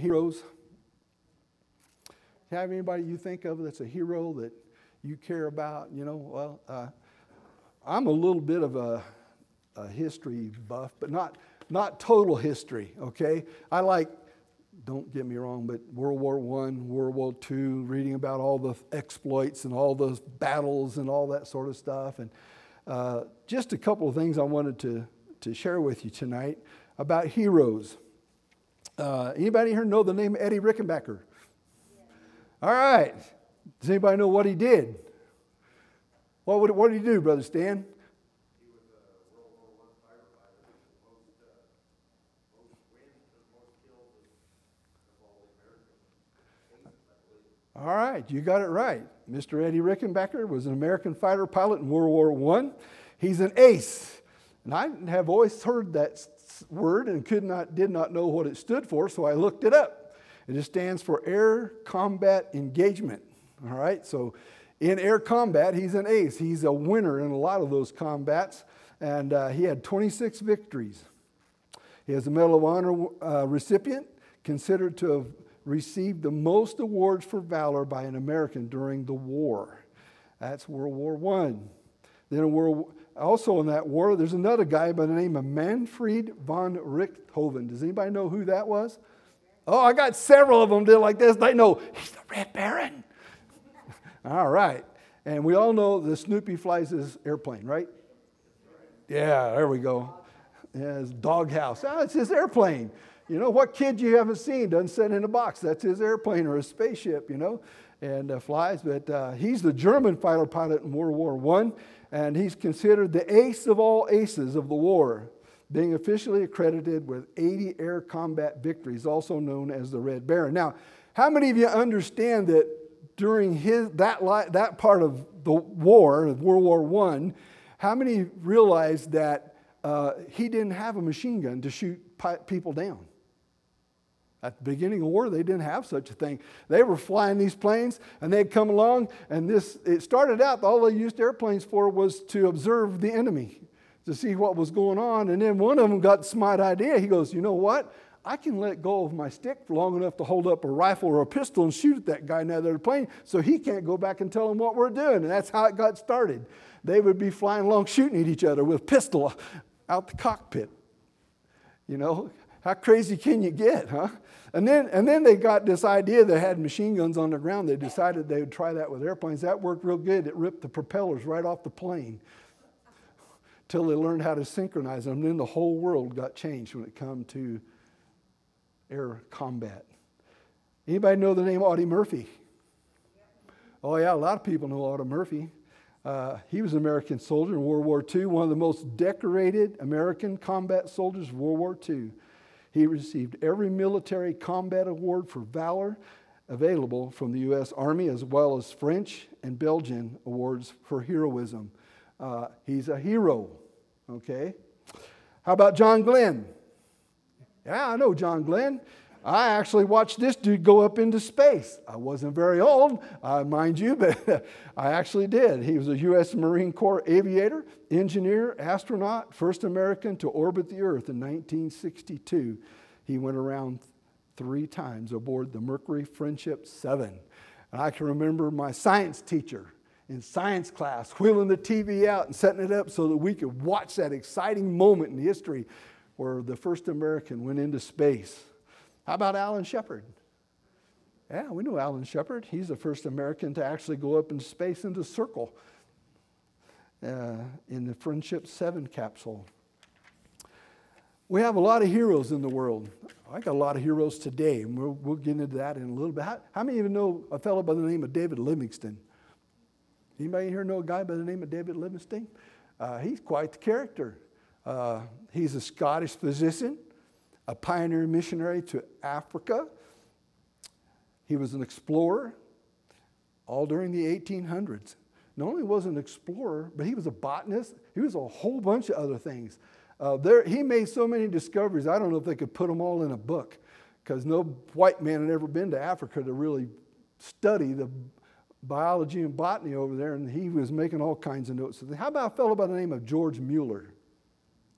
heroes? Have anybody you think of that's a hero that you care about? You know, well, uh, I'm a little bit of a, a history buff, but not not total history. Okay, I like. Don't get me wrong, but World War One, World War Two, reading about all the exploits and all those battles and all that sort of stuff, and uh, just a couple of things I wanted to to share with you tonight about heroes. Uh, anybody here know the name Eddie Rickenbacker? All right. Does anybody know what he did? What, would, what did he do, Brother Stan? All right, you got it right. Mr. Eddie Rickenbacker was an American fighter pilot in World War I. He's an ace. And I have always heard that word and could not, did not know what it stood for, so I looked it up. And It stands for Air Combat Engagement. All right, so in air combat, he's an ace. He's a winner in a lot of those combats, and uh, he had 26 victories. He is a Medal of Honor uh, recipient, considered to have received the most awards for valor by an American during the war. That's World War I. Then World, also in that war, there's another guy by the name of Manfred von Richthofen. Does anybody know who that was? Oh, I got several of them did like this. They know he's the Red Baron. all right. And we all know the Snoopy flies his airplane, right? Yeah, there we go. Yeah, his doghouse. Oh, it's his airplane. You know, what kid you haven't seen doesn't sit in a box? That's his airplane or a spaceship, you know, and uh, flies. But uh, he's the German fighter pilot in World War I, and he's considered the ace of all aces of the war being officially accredited with 80 air combat victories, also known as the Red Baron. Now, how many of you understand that during his, that, that part of the war, World War I, how many realized that uh, he didn't have a machine gun to shoot people down? At the beginning of war, they didn't have such a thing. They were flying these planes, and they'd come along, and this, it started out, all they used airplanes for was to observe the enemy to see what was going on. And then one of them got smart idea. He goes, You know what? I can let go of my stick long enough to hold up a rifle or a pistol and shoot at that guy now they're playing so he can't go back and tell him what we're doing. And that's how it got started. They would be flying along shooting at each other with pistol out the cockpit. You know, how crazy can you get, huh? And then, and then they got this idea they had machine guns on the ground. They decided they would try that with airplanes. That worked real good. It ripped the propellers right off the plane till they learned how to synchronize them. And then the whole world got changed when it come to air combat. Anybody know the name Audie Murphy? Oh, yeah, a lot of people know Audie Murphy. Uh, he was an American soldier in World War II, one of the most decorated American combat soldiers of World War II. He received every military combat award for valor available from the U.S. Army, as well as French and Belgian awards for heroism. Uh, he's a hero, okay? How about John Glenn? Yeah, I know John Glenn. I actually watched this dude go up into space. I wasn't very old, uh, mind you, but I actually did. He was a U.S. Marine Corps aviator, engineer, astronaut, first American to orbit the Earth in 1962. He went around three times aboard the Mercury Friendship 7. And I can remember my science teacher in science class, wheeling the TV out and setting it up so that we could watch that exciting moment in history where the first American went into space. How about Alan Shepard? Yeah, we know Alan Shepard. He's the first American to actually go up in space into a circle uh, in the Friendship 7 capsule. We have a lot of heroes in the world. I got a lot of heroes today, and we'll, we'll get into that in a little bit. How, how many you know a fellow by the name of David Livingstone? Anybody here know a guy by the name of David Livingstone? Uh, he's quite the character. Uh, he's a Scottish physician, a pioneer missionary to Africa. He was an explorer all during the 1800s. Not only was an explorer, but he was a botanist. He was a whole bunch of other things. Uh, there, he made so many discoveries, I don't know if they could put them all in a book because no white man had ever been to Africa to really study the biology and botany over there, and he was making all kinds of notes. How about a fellow by the name of George Mueller?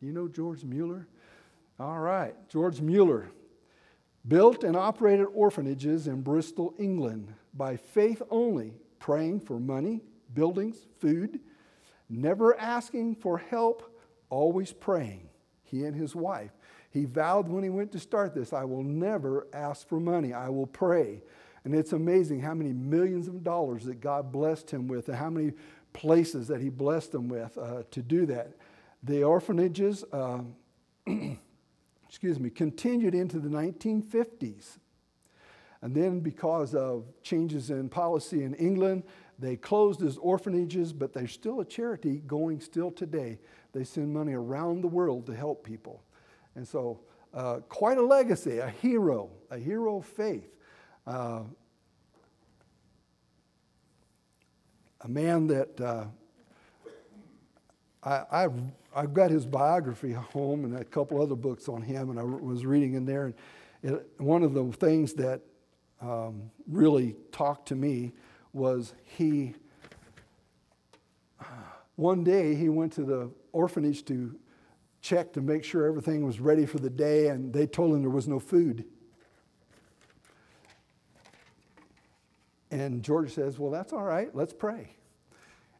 You know George Mueller? All right, George Mueller. built and operated orphanages in Bristol, England, by faith only, praying for money, buildings, food, never asking for help, always praying. He and his wife. He vowed when he went to start this, I will never ask for money, I will pray. And it's amazing how many millions of dollars that God blessed him with and how many places that he blessed them with uh, to do that. The orphanages, uh, excuse me, continued into the 1950s. And then, because of changes in policy in England, they closed as orphanages, but they're still a charity going still today. They send money around the world to help people. And so, uh, quite a legacy, a hero, a hero of faith. Uh, a man that uh, I, I've, I've got his biography home and a couple other books on him, and I was reading in there. And it, one of the things that um, really talked to me was he, one day he went to the orphanage to check to make sure everything was ready for the day, and they told him there was no food. And George says, Well, that's all right, let's pray.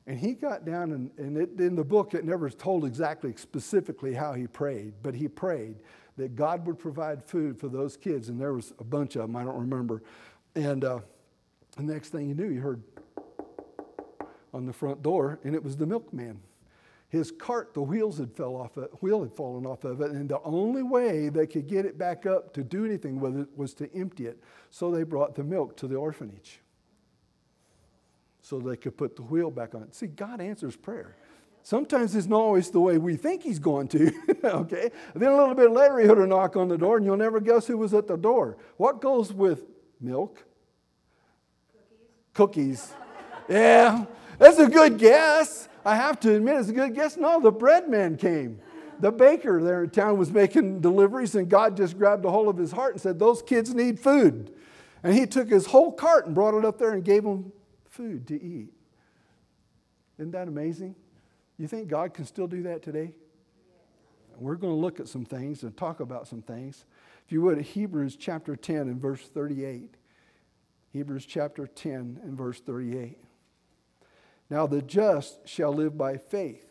And he got down, and, and it, in the book, it never told exactly specifically how he prayed, but he prayed that God would provide food for those kids. And there was a bunch of them, I don't remember. And uh, the next thing you knew, you heard on the front door, and it was the milkman. His cart, the wheels had fell off it, wheel had fallen off of it, and the only way they could get it back up to do anything with it was to empty it. So they brought the milk to the orphanage so they could put the wheel back on. See, God answers prayer. Sometimes it's not always the way we think He's going to, okay? Then a little bit later, He heard a knock on the door, and you'll never guess who was at the door. What goes with milk? Cookies. Cookies. yeah, that's a good guess. I have to admit, it's a good guess. No, the bread man came. The baker there in town was making deliveries, and God just grabbed a hold of his heart and said, Those kids need food. And he took his whole cart and brought it up there and gave them food to eat. Isn't that amazing? You think God can still do that today? We're going to look at some things and talk about some things. If you would, Hebrews chapter 10 and verse 38. Hebrews chapter 10 and verse 38. Now the just shall live by faith.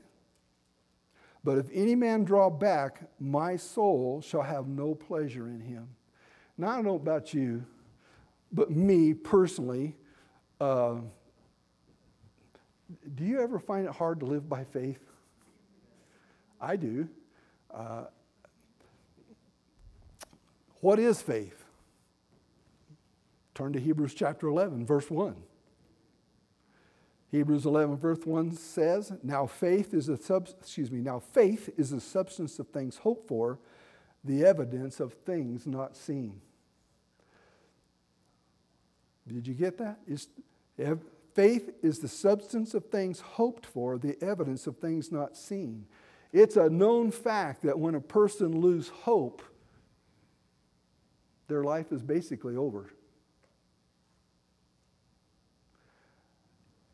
But if any man draw back, my soul shall have no pleasure in him. Now, I don't know about you, but me personally, uh, do you ever find it hard to live by faith? I do. Uh, what is faith? Turn to Hebrews chapter 11, verse 1. Hebrews 11, verse 1 says, Now faith is a sub, excuse me, now faith is the substance of things hoped for, the evidence of things not seen. Did you get that? It's, faith is the substance of things hoped for, the evidence of things not seen. It's a known fact that when a person loses hope, their life is basically over.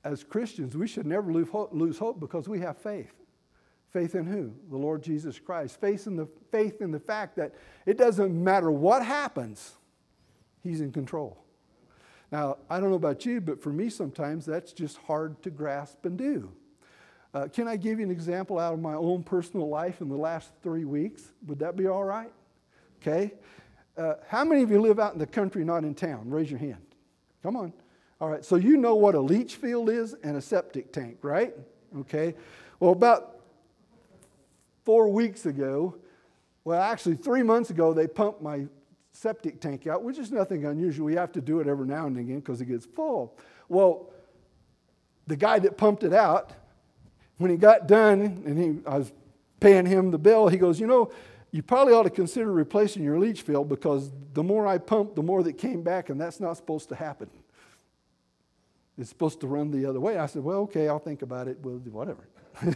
As Christians, we should never lose hope because we have faith. Faith in who? The Lord Jesus Christ. Faith in the, faith in the fact that it doesn't matter what happens, He's in control. Now, I don't know about you, but for me, sometimes that's just hard to grasp and do. Uh, can I give you an example out of my own personal life in the last three weeks? Would that be all right? Okay. Uh, how many of you live out in the country, not in town? Raise your hand. Come on. All right. So you know what a leach field is and a septic tank, right? Okay. Well, about four weeks ago, well, actually, three months ago, they pumped my septic tank out, which is nothing unusual. We have to do it every now and again because it gets full. Well, the guy that pumped it out, when he got done and he, I was paying him the bill, he goes, You know, you probably ought to consider replacing your leach field because the more I pumped, the more that came back, and that's not supposed to happen. It's supposed to run the other way. I said, Well, okay, I'll think about it. Well, whatever.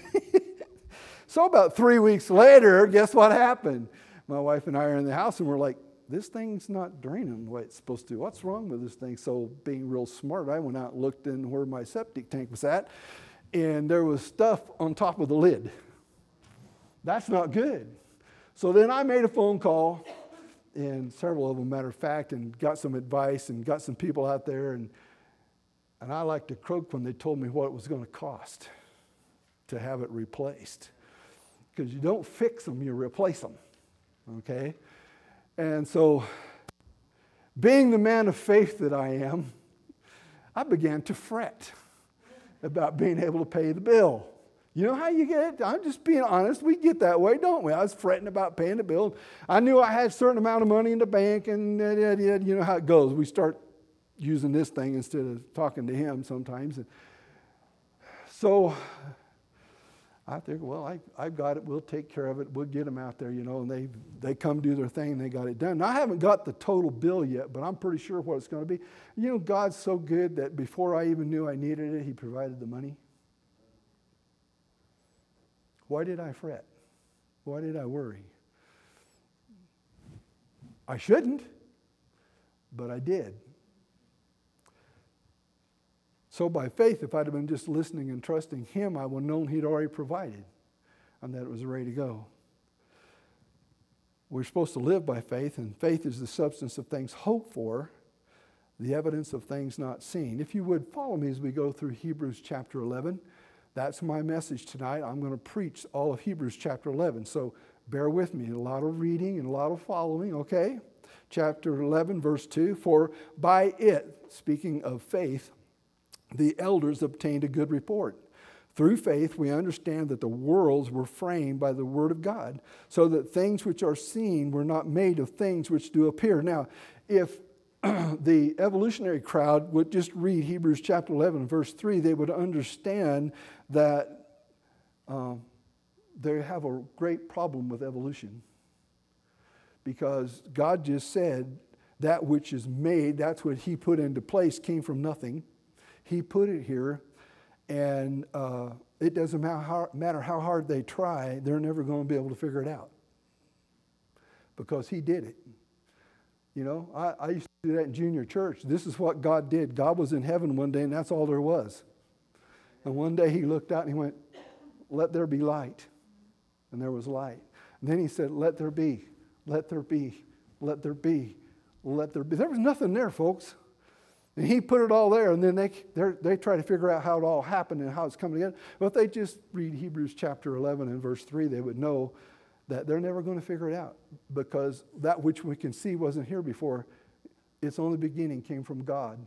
so, about three weeks later, guess what happened? My wife and I are in the house, and we're like, this thing's not draining the way it's supposed to. What's wrong with this thing? So, being real smart, I went out and looked in where my septic tank was at, and there was stuff on top of the lid. That's not good. So then I made a phone call and several of them, matter of fact, and got some advice and got some people out there. And, and I like to croak when they told me what it was going to cost to have it replaced. Because you don't fix them, you replace them. Okay? And so, being the man of faith that I am, I began to fret about being able to pay the bill. You know how you get it? I'm just being honest. We get that way, don't we? I was fretting about paying the bill. I knew I had a certain amount of money in the bank, and uh, uh, uh, you know how it goes. We start using this thing instead of talking to him sometimes. So I think, well, I, I've got it. We'll take care of it. We'll get them out there, you know. And they, they come do their thing and they got it done. Now, I haven't got the total bill yet, but I'm pretty sure what it's going to be. You know, God's so good that before I even knew I needed it, He provided the money. Why did I fret? Why did I worry? I shouldn't, but I did. So by faith, if I'd have been just listening and trusting Him, I would have known He'd already provided and that it was ready to go. We're supposed to live by faith, and faith is the substance of things hoped for, the evidence of things not seen. If you would follow me as we go through Hebrews chapter 11, that's my message tonight. I'm going to preach all of Hebrews chapter 11. So bear with me. A lot of reading and a lot of following, okay? Chapter 11, verse 2 For by it, speaking of faith, the elders obtained a good report. Through faith, we understand that the worlds were framed by the Word of God, so that things which are seen were not made of things which do appear. Now, if the evolutionary crowd would just read Hebrews chapter 11, verse 3, they would understand that um, they have a great problem with evolution. Because God just said that which is made, that's what He put into place, came from nothing. He put it here, and uh, it doesn't matter how, hard they try, they're never going to be able to figure it out because He did it. You know, I, I, used to do that in junior church. This is what God did. God was in heaven one day, and that's all there was. And one day He looked out and He went, Let there be light. And there was light. And then He said, Let there be, let there be, let there be, let there be. There was nothing there, folks. And he put it all there, and then they, they try to figure out how it all happened and how it's coming together. But if they just read Hebrews chapter 11 and verse 3, they would know that they're never going to figure it out because that which we can see wasn't here before. Its only beginning came from God.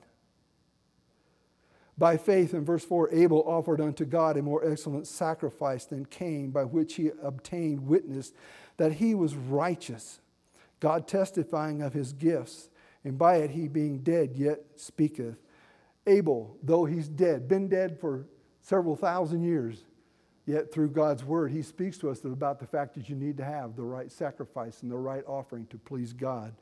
By faith, in verse 4, Abel offered unto God a more excellent sacrifice than Cain, by which he obtained witness that he was righteous, God testifying of his gifts and by it he being dead yet speaketh. Abel, though he's dead, been dead for several thousand years, yet through God's word, he speaks to us about the fact that you need to have the right sacrifice and the right offering to please God.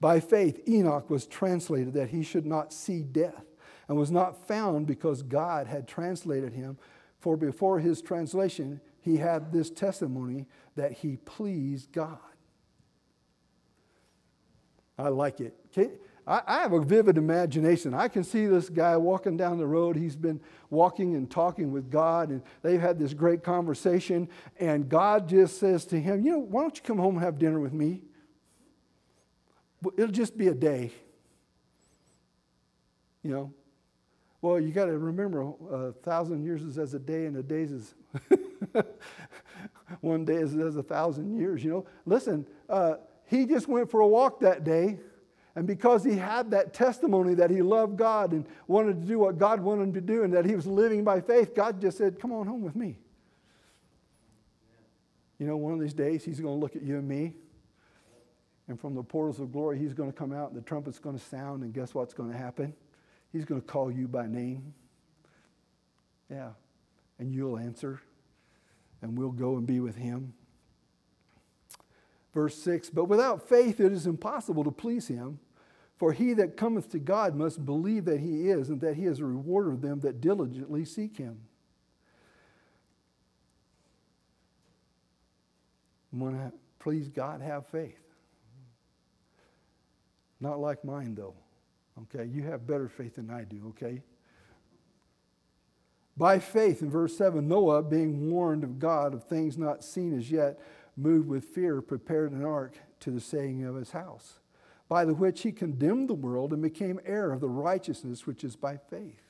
By faith, Enoch was translated that he should not see death, and was not found because God had translated him. For before his translation, he had this testimony that he pleased God. I like it. I have a vivid imagination. I can see this guy walking down the road. He's been walking and talking with God, and they've had this great conversation. And God just says to him, You know, why don't you come home and have dinner with me? It'll just be a day. You know? Well, you got to remember a thousand years is as a day, and a day is one day is as a thousand years. You know? Listen, uh, he just went for a walk that day. And because he had that testimony that he loved God and wanted to do what God wanted him to do and that he was living by faith, God just said, Come on home with me. You know, one of these days he's going to look at you and me. And from the portals of glory, he's going to come out and the trumpet's going to sound. And guess what's going to happen? He's going to call you by name. Yeah. And you'll answer. And we'll go and be with him. Verse 6 But without faith it is impossible to please him. For he that cometh to God must believe that he is, and that he is a rewarder of them that diligently seek him. Want to please God, have faith. Not like mine, though. Okay, you have better faith than I do, okay? By faith, in verse 7, Noah, being warned of God of things not seen as yet, moved with fear, prepared an ark to the saying of his house, by the which he condemned the world and became heir of the righteousness which is by faith.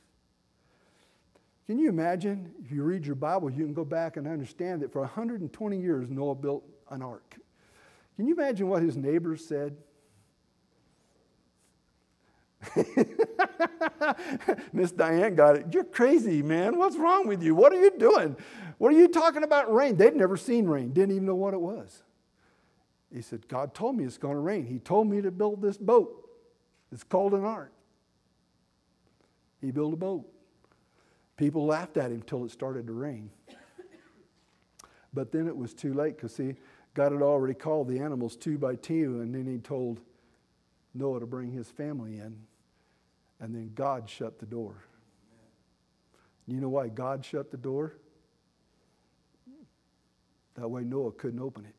Can you imagine? If you read your Bible, you can go back and understand that for 120 years, Noah built an ark. Can you imagine what his neighbors said? Miss Diane got it. You're crazy, man. What's wrong with you? What are you doing? What are you talking about rain? They'd never seen rain, didn't even know what it was. He said, God told me it's going to rain. He told me to build this boat. It's called an ark. He built a boat. People laughed at him till it started to rain. But then it was too late because, see, God had already called the animals two by two, and then he told Noah to bring his family in. And then God shut the door. You know why God shut the door? That way Noah couldn't open it.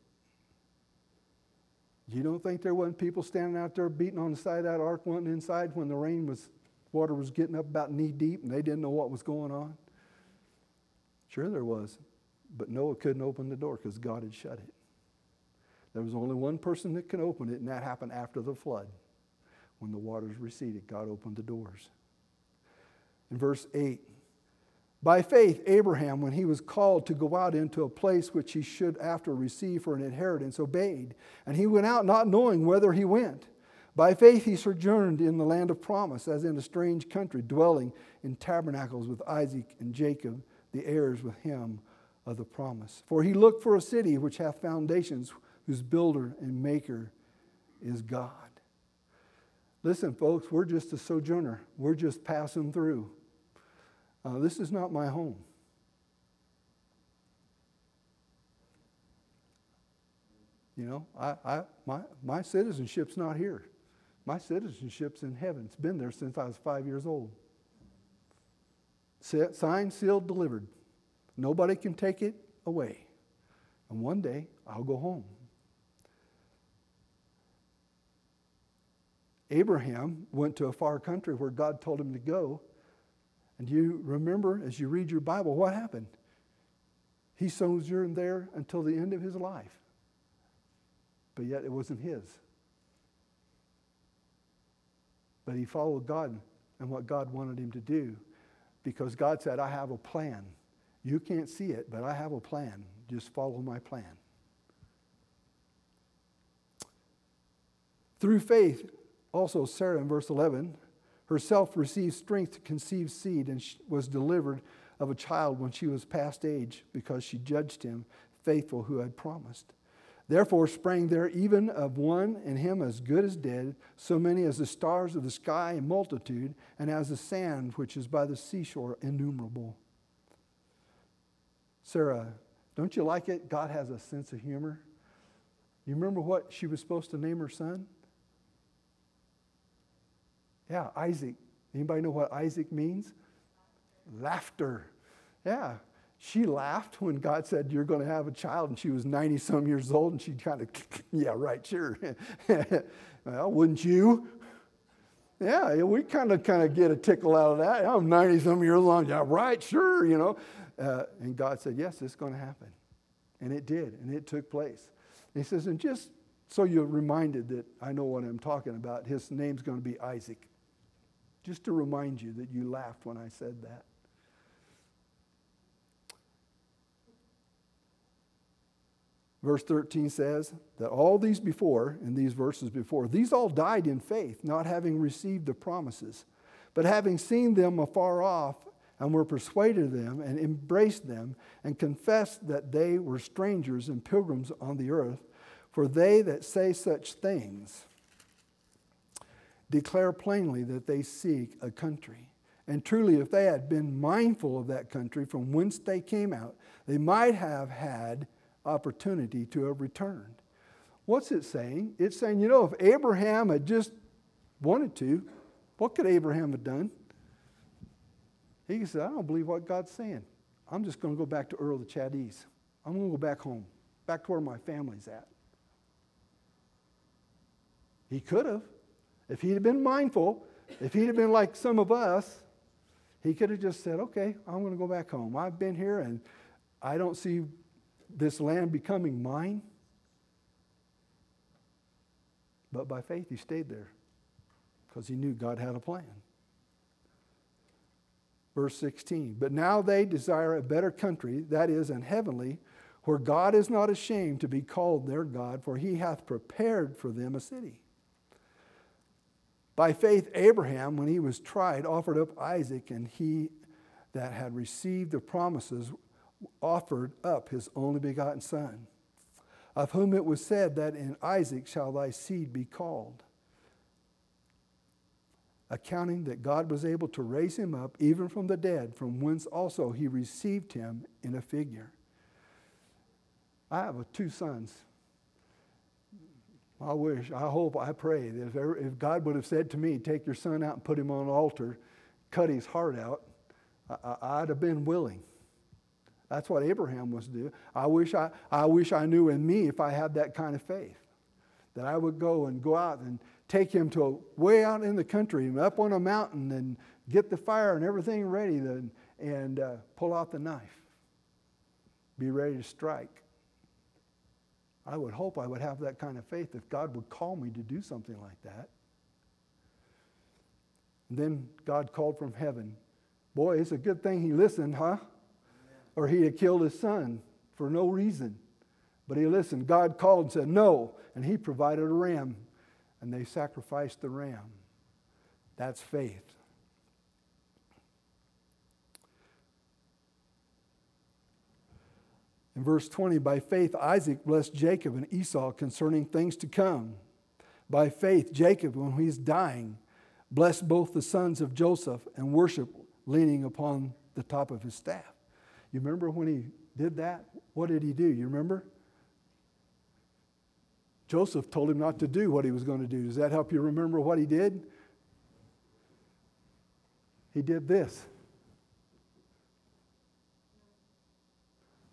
You don't think there wasn't people standing out there beating on the side of that ark, wanting inside when the rain was, water was getting up about knee deep and they didn't know what was going on? Sure, there was. But Noah couldn't open the door because God had shut it. There was only one person that could open it, and that happened after the flood. When the waters receded, God opened the doors. In verse 8, by faith, Abraham, when he was called to go out into a place which he should after receive for an inheritance, obeyed. And he went out not knowing whither he went. By faith, he sojourned in the land of promise, as in a strange country, dwelling in tabernacles with Isaac and Jacob, the heirs with him of the promise. For he looked for a city which hath foundations, whose builder and maker is God. Listen, folks, we're just a sojourner. We're just passing through. Uh, this is not my home. You know, I, I, my, my citizenship's not here. My citizenship's in heaven. It's been there since I was five years old. Signed, sealed, delivered. Nobody can take it away. And one day, I'll go home. Abraham went to a far country where God told him to go. And you remember, as you read your Bible, what happened? He sojourned there until the end of his life. But yet it wasn't his. But he followed God and what God wanted him to do because God said, I have a plan. You can't see it, but I have a plan. Just follow my plan. Through faith, also, Sarah in verse 11 herself received strength to conceive seed and was delivered of a child when she was past age because she judged him faithful who had promised. Therefore sprang there even of one in him as good as dead, so many as the stars of the sky in multitude, and as the sand which is by the seashore innumerable. Sarah, don't you like it? God has a sense of humor. You remember what she was supposed to name her son? Yeah, Isaac. Anybody know what Isaac means? Laughter. Yeah. She laughed when God said, You're going to have a child, and she was 90 some years old, and she kind of, yeah, right, sure. well, wouldn't you? Yeah, we kind of kind of get a tickle out of that. I'm 90 some years old. Yeah, right, sure, you know. Uh, and God said, Yes, it's going to happen. And it did, and it took place. And he says, And just so you're reminded that I know what I'm talking about, his name's going to be Isaac. Just to remind you that you laughed when I said that. Verse 13 says that all these before, in these verses before, these all died in faith, not having received the promises, but having seen them afar off, and were persuaded of them, and embraced them, and confessed that they were strangers and pilgrims on the earth. For they that say such things declare plainly that they seek a country. And truly, if they had been mindful of that country from whence they came out, they might have had opportunity to have returned. What's it saying? It's saying, you know, if Abraham had just wanted to, what could Abraham have done? He said, I don't believe what God's saying. I'm just going to go back to Ur of the Chaldees. I'm going to go back home, back to where my family's at. He could have. If he'd have been mindful, if he'd have been like some of us, he could have just said, Okay, I'm going to go back home. I've been here and I don't see this land becoming mine. But by faith, he stayed there because he knew God had a plan. Verse 16, but now they desire a better country, that is, an heavenly, where God is not ashamed to be called their God, for he hath prepared for them a city. By faith, Abraham, when he was tried, offered up Isaac, and he that had received the promises offered up his only begotten son, of whom it was said that in Isaac shall thy seed be called accounting that God was able to raise him up even from the dead, from whence also he received him in a figure. I have two sons. I wish, I hope, I pray that if, ever, if God would have said to me, Take your son out and put him on an altar, cut his heart out, I, would have been willing. That's what Abraham was doing. I wish I, I wish I knew in me if I had that kind of faith, that I would go and go out and take him to a, way out in the country, up on a mountain, and get the fire and everything ready, then, and uh, pull out the knife. Be ready to strike. I would hope I would have that kind of faith if God would call me to do something like that. And then God called from heaven. Boy, it's a good thing he listened, huh? Or he'd have killed his son for no reason. But he listened. God called and said, No. And he provided a ram and they sacrificed the ram. That's faith. In verse 20, by faith, Isaac blessed Jacob and Esau concerning things to come. By faith, Jacob, when he's dying, blessed both the sons of Joseph and worshiped, leaning upon the top of his staff. You remember when he did that? What did he do? You remember? Joseph told him not to do what he was going to do. Does that help you remember what he did? He did this.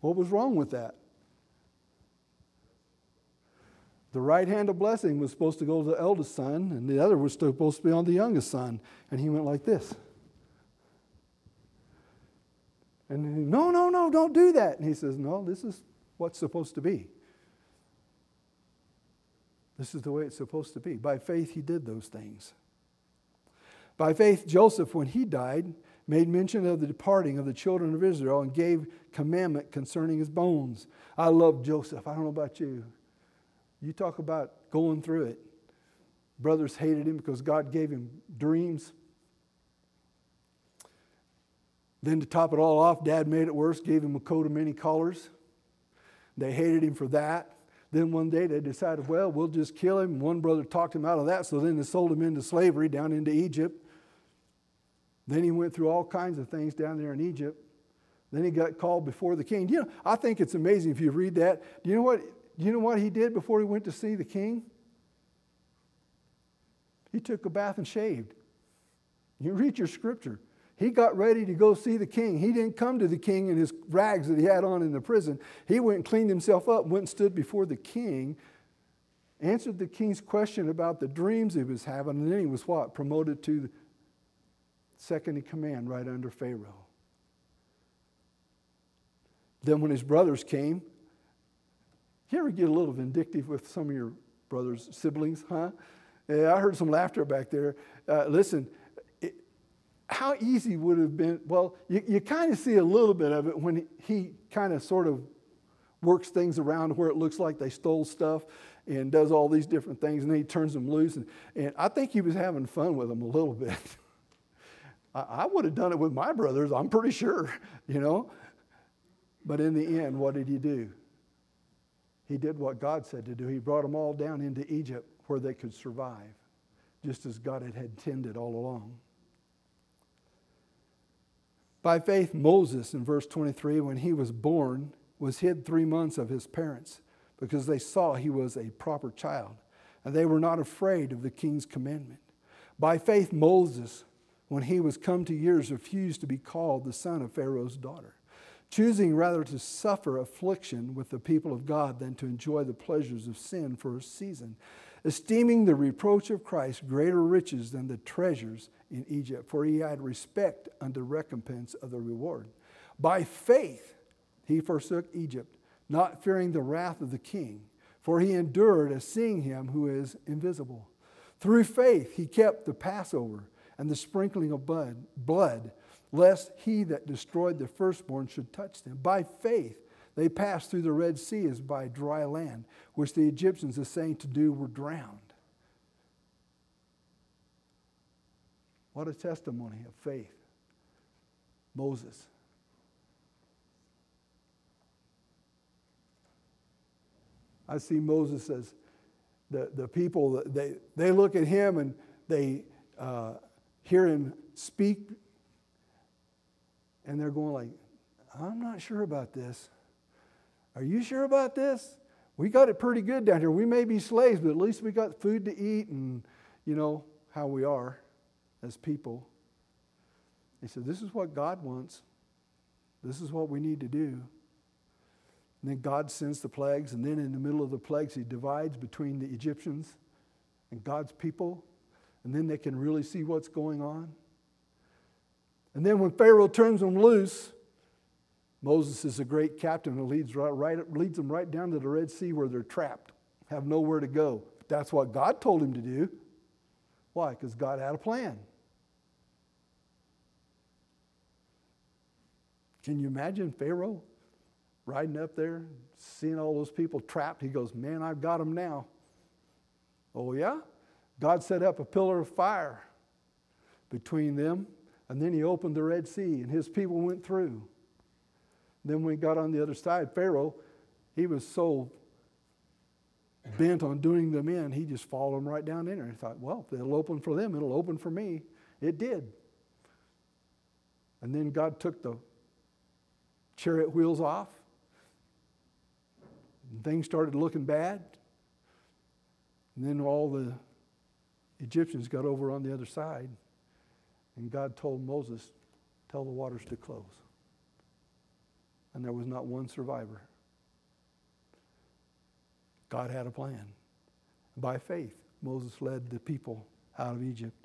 What was wrong with that? The right hand of blessing was supposed to go to the eldest son, and the other was supposed to be on the youngest son. And he went like this. And he, no, no, no, don't do that. And he says, no, this is what's supposed to be. This is the way it's supposed to be. By faith, he did those things. By faith, Joseph, when he died, made mention of the departing of the children of Israel and gave commandment concerning his bones. I love Joseph. I don't know about you. You talk about going through it. Brothers hated him because God gave him dreams. Then, to top it all off, dad made it worse, gave him a coat of many colors. They hated him for that. Then one day they decided, well, we'll just kill him. One brother talked him out of that, so then they sold him into slavery down into Egypt. Then he went through all kinds of things down there in Egypt. Then he got called before the king. You know, I think it's amazing if you read that. Do you know what, you know what he did before he went to see the king? He took a bath and shaved. You read your scripture. He got ready to go see the king. He didn't come to the king in his rags that he had on in the prison. He went and cleaned himself up, went and stood before the king, answered the king's question about the dreams he was having, and then he was what? Promoted to second in command right under Pharaoh. Then, when his brothers came, you ever get a little vindictive with some of your brothers' siblings, huh? Yeah, I heard some laughter back there. Uh, listen, how easy would it have been? Well, you, you kind of see a little bit of it when he, he kind of sort of works things around where it looks like they stole stuff and does all these different things, and then he turns them loose. And, and I think he was having fun with them a little bit. I, I would have done it with my brothers, I'm pretty sure, you know. But in the end, what did he do? He did what God said to do. He brought them all down into Egypt where they could survive, just as God had intended all along. By faith, Moses, in verse 23, when he was born, was hid three months of his parents because they saw he was a proper child, and they were not afraid of the king's commandment. By faith, Moses, when he was come to years, refused to be called the son of Pharaoh's daughter, choosing rather to suffer affliction with the people of God than to enjoy the pleasures of sin for a season, esteeming the reproach of Christ greater riches than the treasures in Egypt, for he had respect unto recompense of the reward. By faith he forsook Egypt, not fearing the wrath of the king, for he endured as seeing him who is invisible. Through faith, he kept the Passover and the sprinkling of blood, blood, lest he that destroyed the firstborn should touch them. By faith, they passed through the Red Sea as by dry land, which the Egyptians, assaying to do, were drowned. What a testimony of faith. Moses. I see Moses as the, the people, they, they look at him and they uh, hear him speak, and they're going like, I'm not sure about this. Are you sure about this? We got it pretty good down here. We may be slaves, but at least we got food to eat and, you know, how we are as people. He said, This is what God wants. This is what we need to do. And then God sends the plagues, and then in the middle of the plagues, He divides between the Egyptians and God's people, and then they can really see what's going on. And then when Pharaoh turns them loose, Moses is a great captain who leads, right, right, leads them right down to the Red Sea where they're trapped, have nowhere to go. That's what God told him to do. Why? Because God had a plan. Can you imagine Pharaoh riding up there, seeing all those people trapped? He goes, Man, I've got them now. Oh, yeah? God set up a pillar of fire between them, and then he opened the Red Sea, and his people went through. Then when he got on the other side, Pharaoh, he was so bent on doing them in, he just followed them right down in there. He thought, well, if it'll open for them, it'll open for me. It did. And then God took the chariot wheels off. And things started looking bad. And then all the Egyptians got over on the other side. And God told Moses, Tell the waters to close and there was not one survivor. God had a plan. By faith, Moses led the people out of Egypt.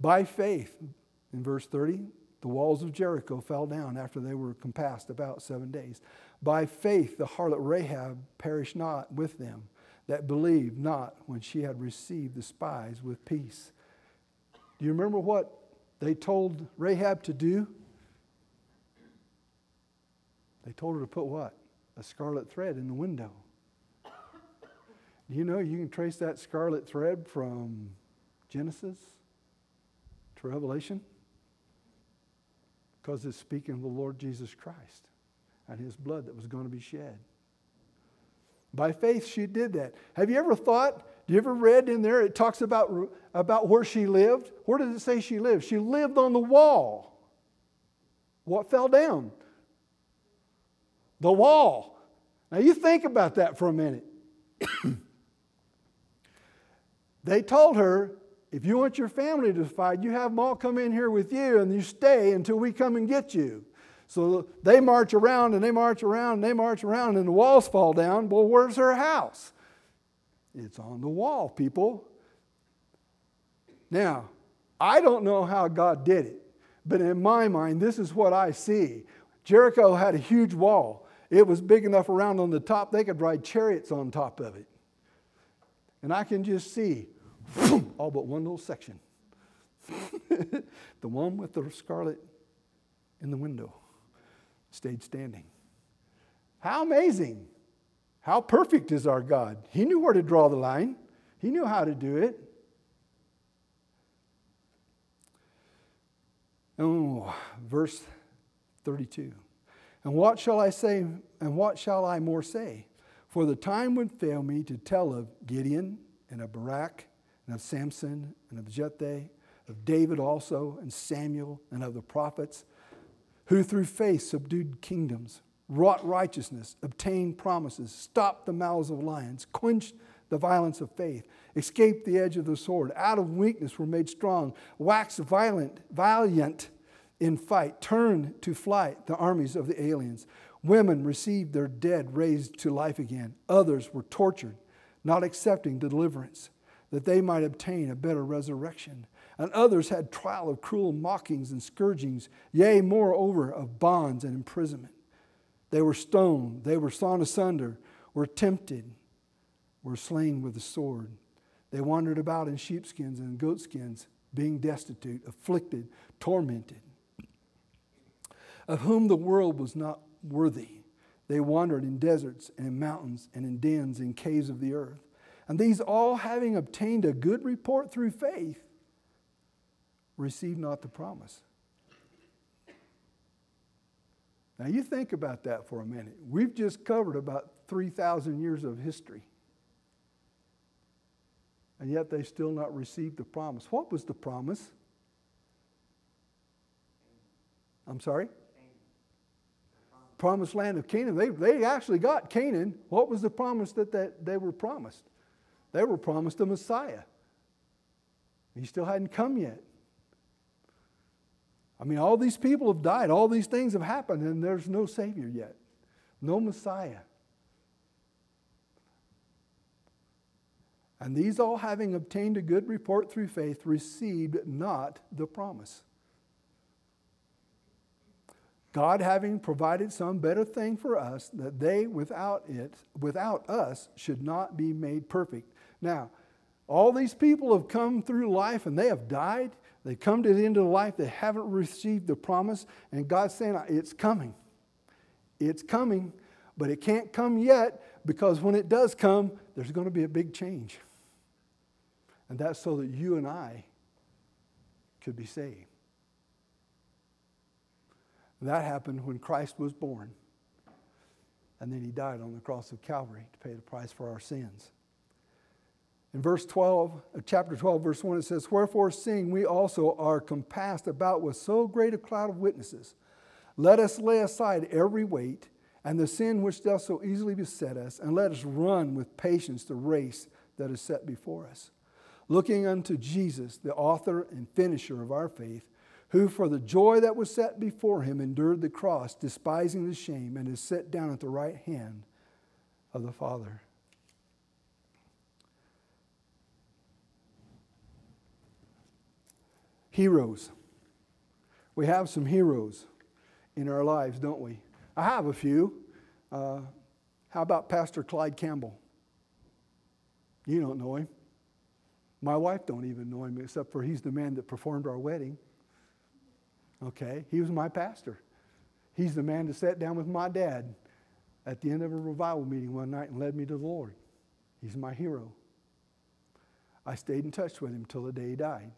By faith, in verse 30, the walls of Jericho fell down after they were compassed about seven days. By faith, the harlot Rahab perished not with them that believed not when she had received the spies with peace. Do you remember what they told Rahab to do? They told her to put what? A scarlet thread in the window. Do you know you can trace that scarlet thread from Genesis to Revelation? Because it's speaking of the Lord Jesus Christ and his blood that was going to be shed. By faith, she did that. Have you ever thought do you ever read in there? It talks about, about where she lived. Where does it say she lived? She lived on the wall. What fell down? The wall. Now you think about that for a minute. they told her, if you want your family to fight, you have them all come in here with you and you stay until we come and get you. So they march around and they march around and they march around and the walls fall down. Well, where's her house? It's on the wall, people. Now, I don't know how God did it, but in my mind, this is what I see. Jericho had a huge wall. It was big enough around on the top, they could ride chariots on top of it. And I can just see all but one little section the one with the scarlet in the window stayed standing. How amazing! How perfect is our God? He knew where to draw the line, He knew how to do it. Oh, verse 32. And what shall I say, and what shall I more say? For the time would fail me to tell of Gideon and of Barak and of Samson and of Jephthah, of David also, and Samuel, and of the prophets, who through faith subdued kingdoms wrought righteousness, obtained promises, stopped the mouths of lions, quenched the violence of faith, escaped the edge of the sword, out of weakness were made strong, waxed violent, valiant in fight, turned to flight the armies of the aliens. Women received their dead raised to life again. Others were tortured, not accepting deliverance, that they might obtain a better resurrection. And others had trial of cruel mockings and scourgings, yea, moreover, of bonds and imprisonment. They were stoned, they were sawn asunder, were tempted, were slain with the sword. They wandered about in sheepskins and goatskins, being destitute, afflicted, tormented, of whom the world was not worthy. They wandered in deserts and in mountains and in dens and caves of the earth. And these all, having obtained a good report through faith, received not the promise. Now, you think about that for a minute. We've just covered about 3,000 years of history. And yet they still not received the promise. What was the promise? I'm sorry? Promised land of Canaan. They, they actually got Canaan. What was the promise that, that they were promised? They were promised a Messiah. He still hadn't come yet. I mean, all these people have died, all these things have happened, and there's no Savior yet, no Messiah. And these all, having obtained a good report through faith, received not the promise. God having provided some better thing for us, that they without it, without us, should not be made perfect. Now, all these people have come through life and they have died. They come to the end of life, they haven't received the promise, and God's saying, It's coming. It's coming, but it can't come yet because when it does come, there's going to be a big change. And that's so that you and I could be saved. That happened when Christ was born. And then he died on the cross of Calvary to pay the price for our sins. In verse 12, uh, chapter 12, verse 1, it says, Wherefore, seeing we also are compassed about with so great a cloud of witnesses, let us lay aside every weight and the sin which doth so easily beset us, and let us run with patience the race that is set before us. Looking unto Jesus, the author and finisher of our faith, who for the joy that was set before him endured the cross, despising the shame, and is set down at the right hand of the Father. Heroes. We have some heroes in our lives, don't we? I have a few. Uh, how about Pastor Clyde Campbell? You don't know him. My wife don't even know him, except for he's the man that performed our wedding. Okay, he was my pastor. He's the man that sat down with my dad at the end of a revival meeting one night and led me to the Lord. He's my hero. I stayed in touch with him till the day he died.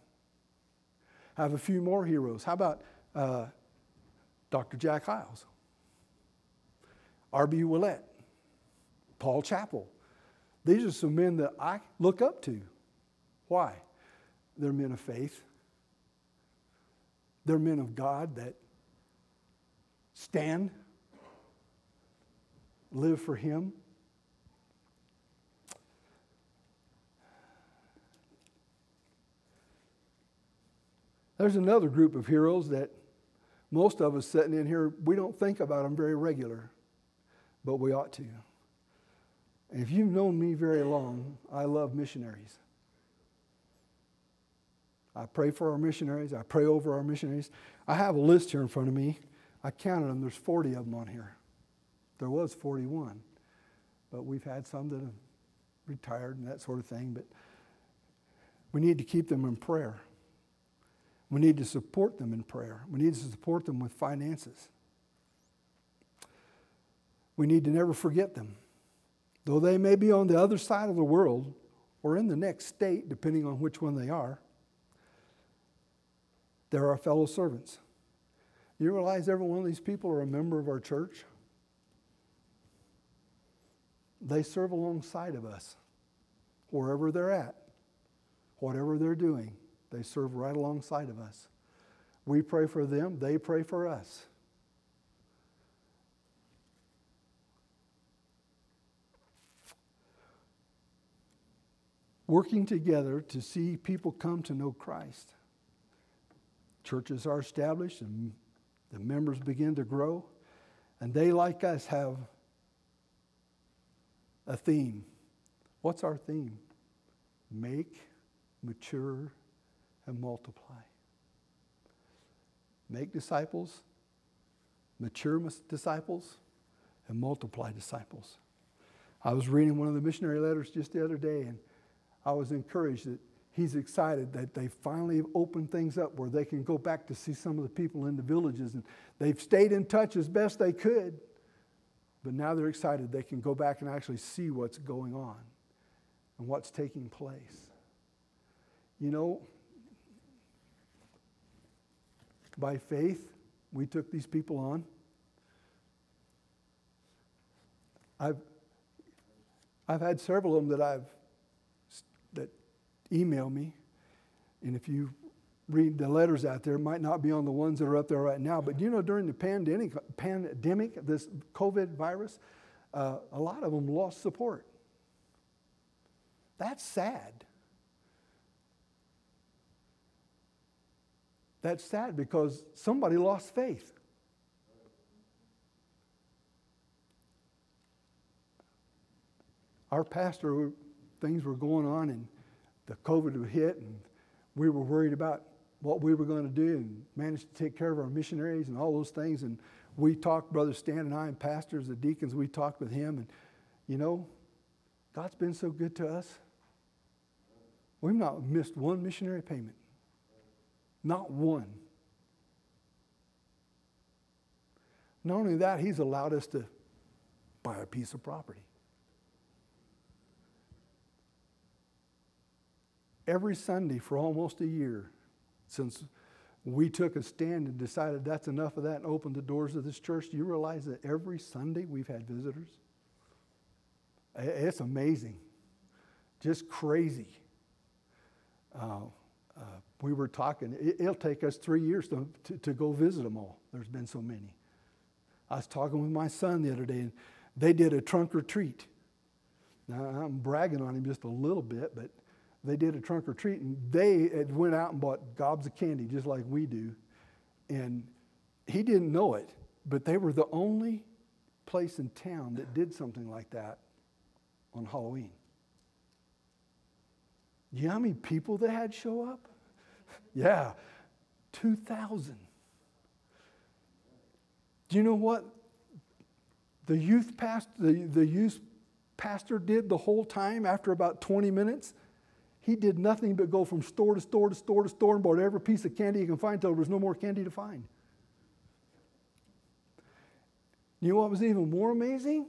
I have a few more heroes. How about uh, Dr. Jack Hyles, R.B. Ouellette, Paul Chappell? These are some men that I look up to. Why? They're men of faith. They're men of God that stand, live for Him. There's another group of heroes that most of us sitting in here, we don't think about them very regular, but we ought to. If you've known me very long, I love missionaries. I pray for our missionaries. I pray over our missionaries. I have a list here in front of me. I counted them. There's 40 of them on here. There was 41, but we've had some that have retired and that sort of thing. But we need to keep them in prayer. We need to support them in prayer. We need to support them with finances. We need to never forget them. Though they may be on the other side of the world or in the next state, depending on which one they are, they're our fellow servants. You realize every one of these people are a member of our church? They serve alongside of us wherever they're at, whatever they're doing. They serve right alongside of us. We pray for them, they pray for us. Working together to see people come to know Christ. Churches are established and the members begin to grow, and they, like us, have a theme. What's our theme? Make, mature, and multiply. Make disciples, mature disciples, and multiply disciples. I was reading one of the missionary letters just the other day, and I was encouraged that he's excited that they finally opened things up where they can go back to see some of the people in the villages. And they've stayed in touch as best they could, but now they're excited they can go back and actually see what's going on and what's taking place. You know, by faith, we took these people on. I've, I've had several of them that I've that email me, and if you read the letters out there, might not be on the ones that are up there right now. But you know, during the pandemic, pandemic, this COVID virus, uh, a lot of them lost support. That's sad. That's sad because somebody lost faith. Our pastor, things were going on and the COVID would hit, and we were worried about what we were going to do and managed to take care of our missionaries and all those things. And we talked, Brother Stan and I, and pastors, the deacons, we talked with him. And, you know, God's been so good to us. We've not missed one missionary payment. Not one. Not only that, He's allowed us to buy a piece of property. Every Sunday for almost a year, since we took a stand and decided that's enough of that and opened the doors of this church, do you realize that every Sunday we've had visitors? It's amazing. Just crazy. Uh, uh, we were talking, it, will take us three years to, to, to, go visit them all. There's been so many. I was talking with my son the other day, and they did a trunk or treat. Now, I'm bragging on him just a little bit, but they did a trunk or treat, and they went out and bought gobs of candy just like we do. And he didn't know it, but they were the only place in town that did something like that on Halloween. You know how many people they had show up? Yeah, 2,000. Do you know what the youth pastor, the, the youth pastor did the whole time after about 20 minutes? He did nothing but go from store to store to store to store and bought every piece of candy he can find until there was no more candy to find. You know what was even more amazing?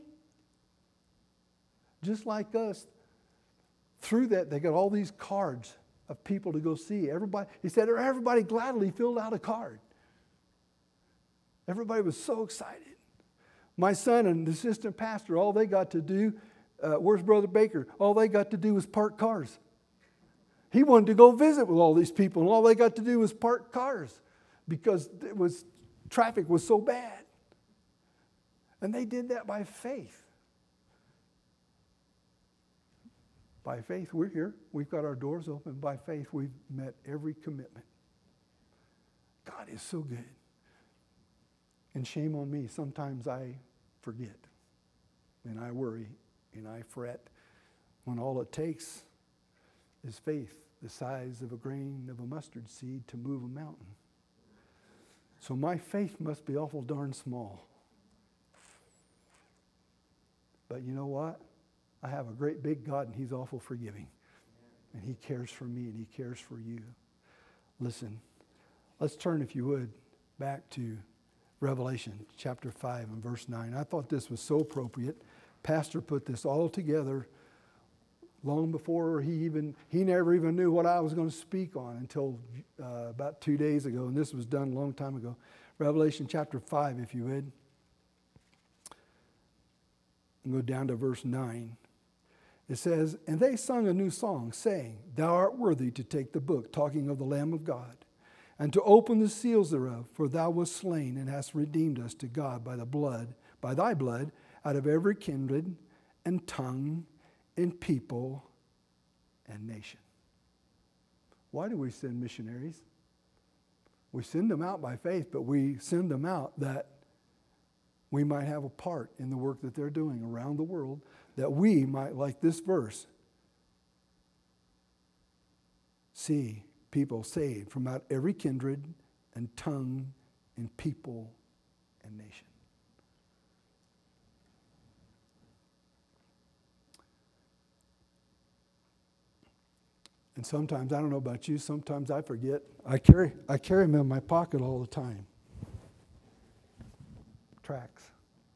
Just like us, through that, they got all these cards of people to go see. Everybody, he said, everybody gladly filled out a card. Everybody was so excited. My son and the assistant pastor, all they got to do, uh, where's Brother Baker? All they got to do was park cars. He wanted to go visit with all these people, and all they got to do was park cars because it was traffic was so bad. And they did that by faith. By faith, we're here. We've got our doors open. By faith, we've met every commitment. God is so good. And shame on me. Sometimes I forget and I worry and I fret when all it takes is faith the size of a grain of a mustard seed to move a mountain. So my faith must be awful darn small. But you know what? I have a great big God and He's awful forgiving. And He cares for me and He cares for you. Listen, let's turn, if you would, back to Revelation chapter 5 and verse 9. I thought this was so appropriate. Pastor put this all together long before he even he never even knew what I was going to speak on until uh, about two days ago, and this was done a long time ago. Revelation chapter 5, if you would. And go down to verse 9. It says, And they sung a new song, saying, Thou art worthy to take the book, talking of the Lamb of God, and to open the seals thereof, for thou wast slain and hast redeemed us to God by the blood, by thy blood, out of every kindred and tongue and people and nation. Why do we send missionaries? We send them out by faith, but we send them out that we might have a part in the work that they're doing around the world that we might, like this verse, see people saved from out every kindred and tongue and people and nation. And sometimes, I don't know about you, sometimes I forget. I carry, I carry them in my pocket all the time. Tracts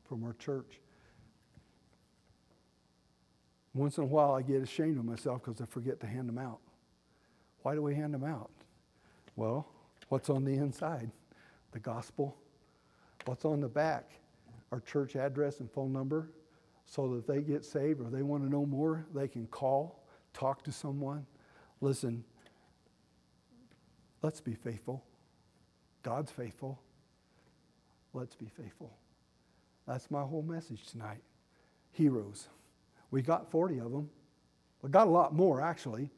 from our church. Once in a while, I get ashamed of myself because I forget to hand them out. Why do we hand them out? Well, what's on the inside? The gospel. What's on the back? Our church address and phone number. So that they get saved or they want to know more, they can call, talk to someone. Listen, let's be faithful. God's faithful. Let's be faithful. That's my whole message tonight. Heroes. We got 40 of them. We got a lot more, actually,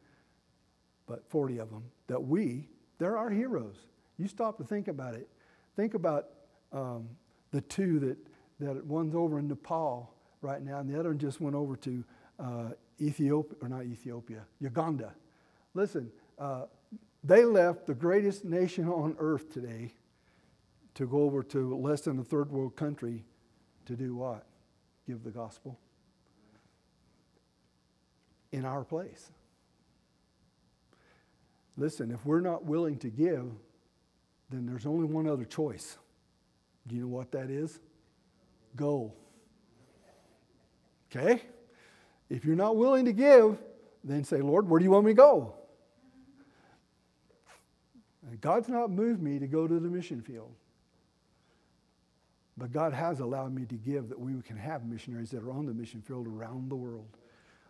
but 40 of them that we, they're our heroes. You stop to think about it. Think about um, the two that, that one's over in Nepal right now, and the other one just went over to uh, Ethiopia, or not Ethiopia, Uganda. Listen, uh, they left the greatest nation on earth today to go over to less than a third world country to do what? Give the gospel in our place. Listen, if we're not willing to give, then there's only one other choice. Do you know what that is? Go. Okay? If you're not willing to give, then say, Lord, where do you want me to go? God's not moved me to go to the mission field. But God has allowed me to give that we can have missionaries that are on the mission field around the world.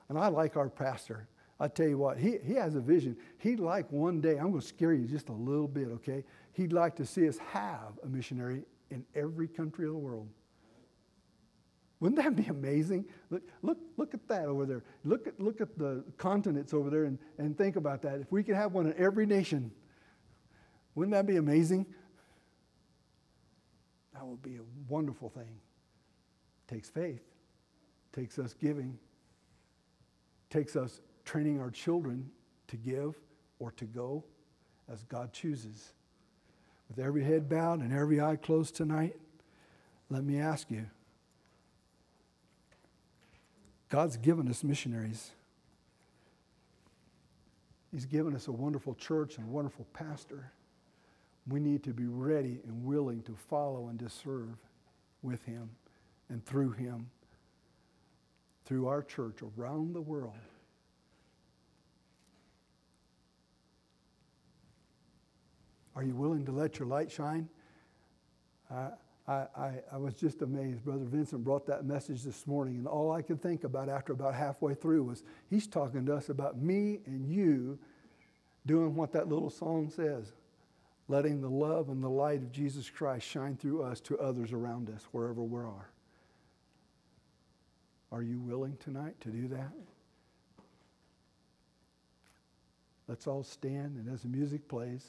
And I like our pastor. I tell you what, he, he has a vision. He'd like one day, I'm going to scare you just a little bit, okay? He'd like to see us have a missionary in every country of the world. Wouldn't that be amazing? Look, look, look at that over there. Look at, look at the continents over there and, and think about that. If we could have one in every nation, wouldn't that be amazing? That would be a wonderful thing. It takes faith, it takes us giving, takes us training our children to give or to go as God chooses. With every head bowed and every eye closed tonight, let me ask you God's given us missionaries. He's given us a wonderful church and a wonderful pastor. We need to be ready and willing to follow and to serve with him and through him, through our church around the world. Are you willing to let your light shine? I, I, I, was just amazed. Brother Vincent brought that message this morning, and all I could think about after about halfway through was he's talking to us about me and you doing what that little song says letting the love and the light of Jesus Christ shine through us to others around us, wherever we are. Are you willing tonight to do that? Let's all stand, and as the music plays,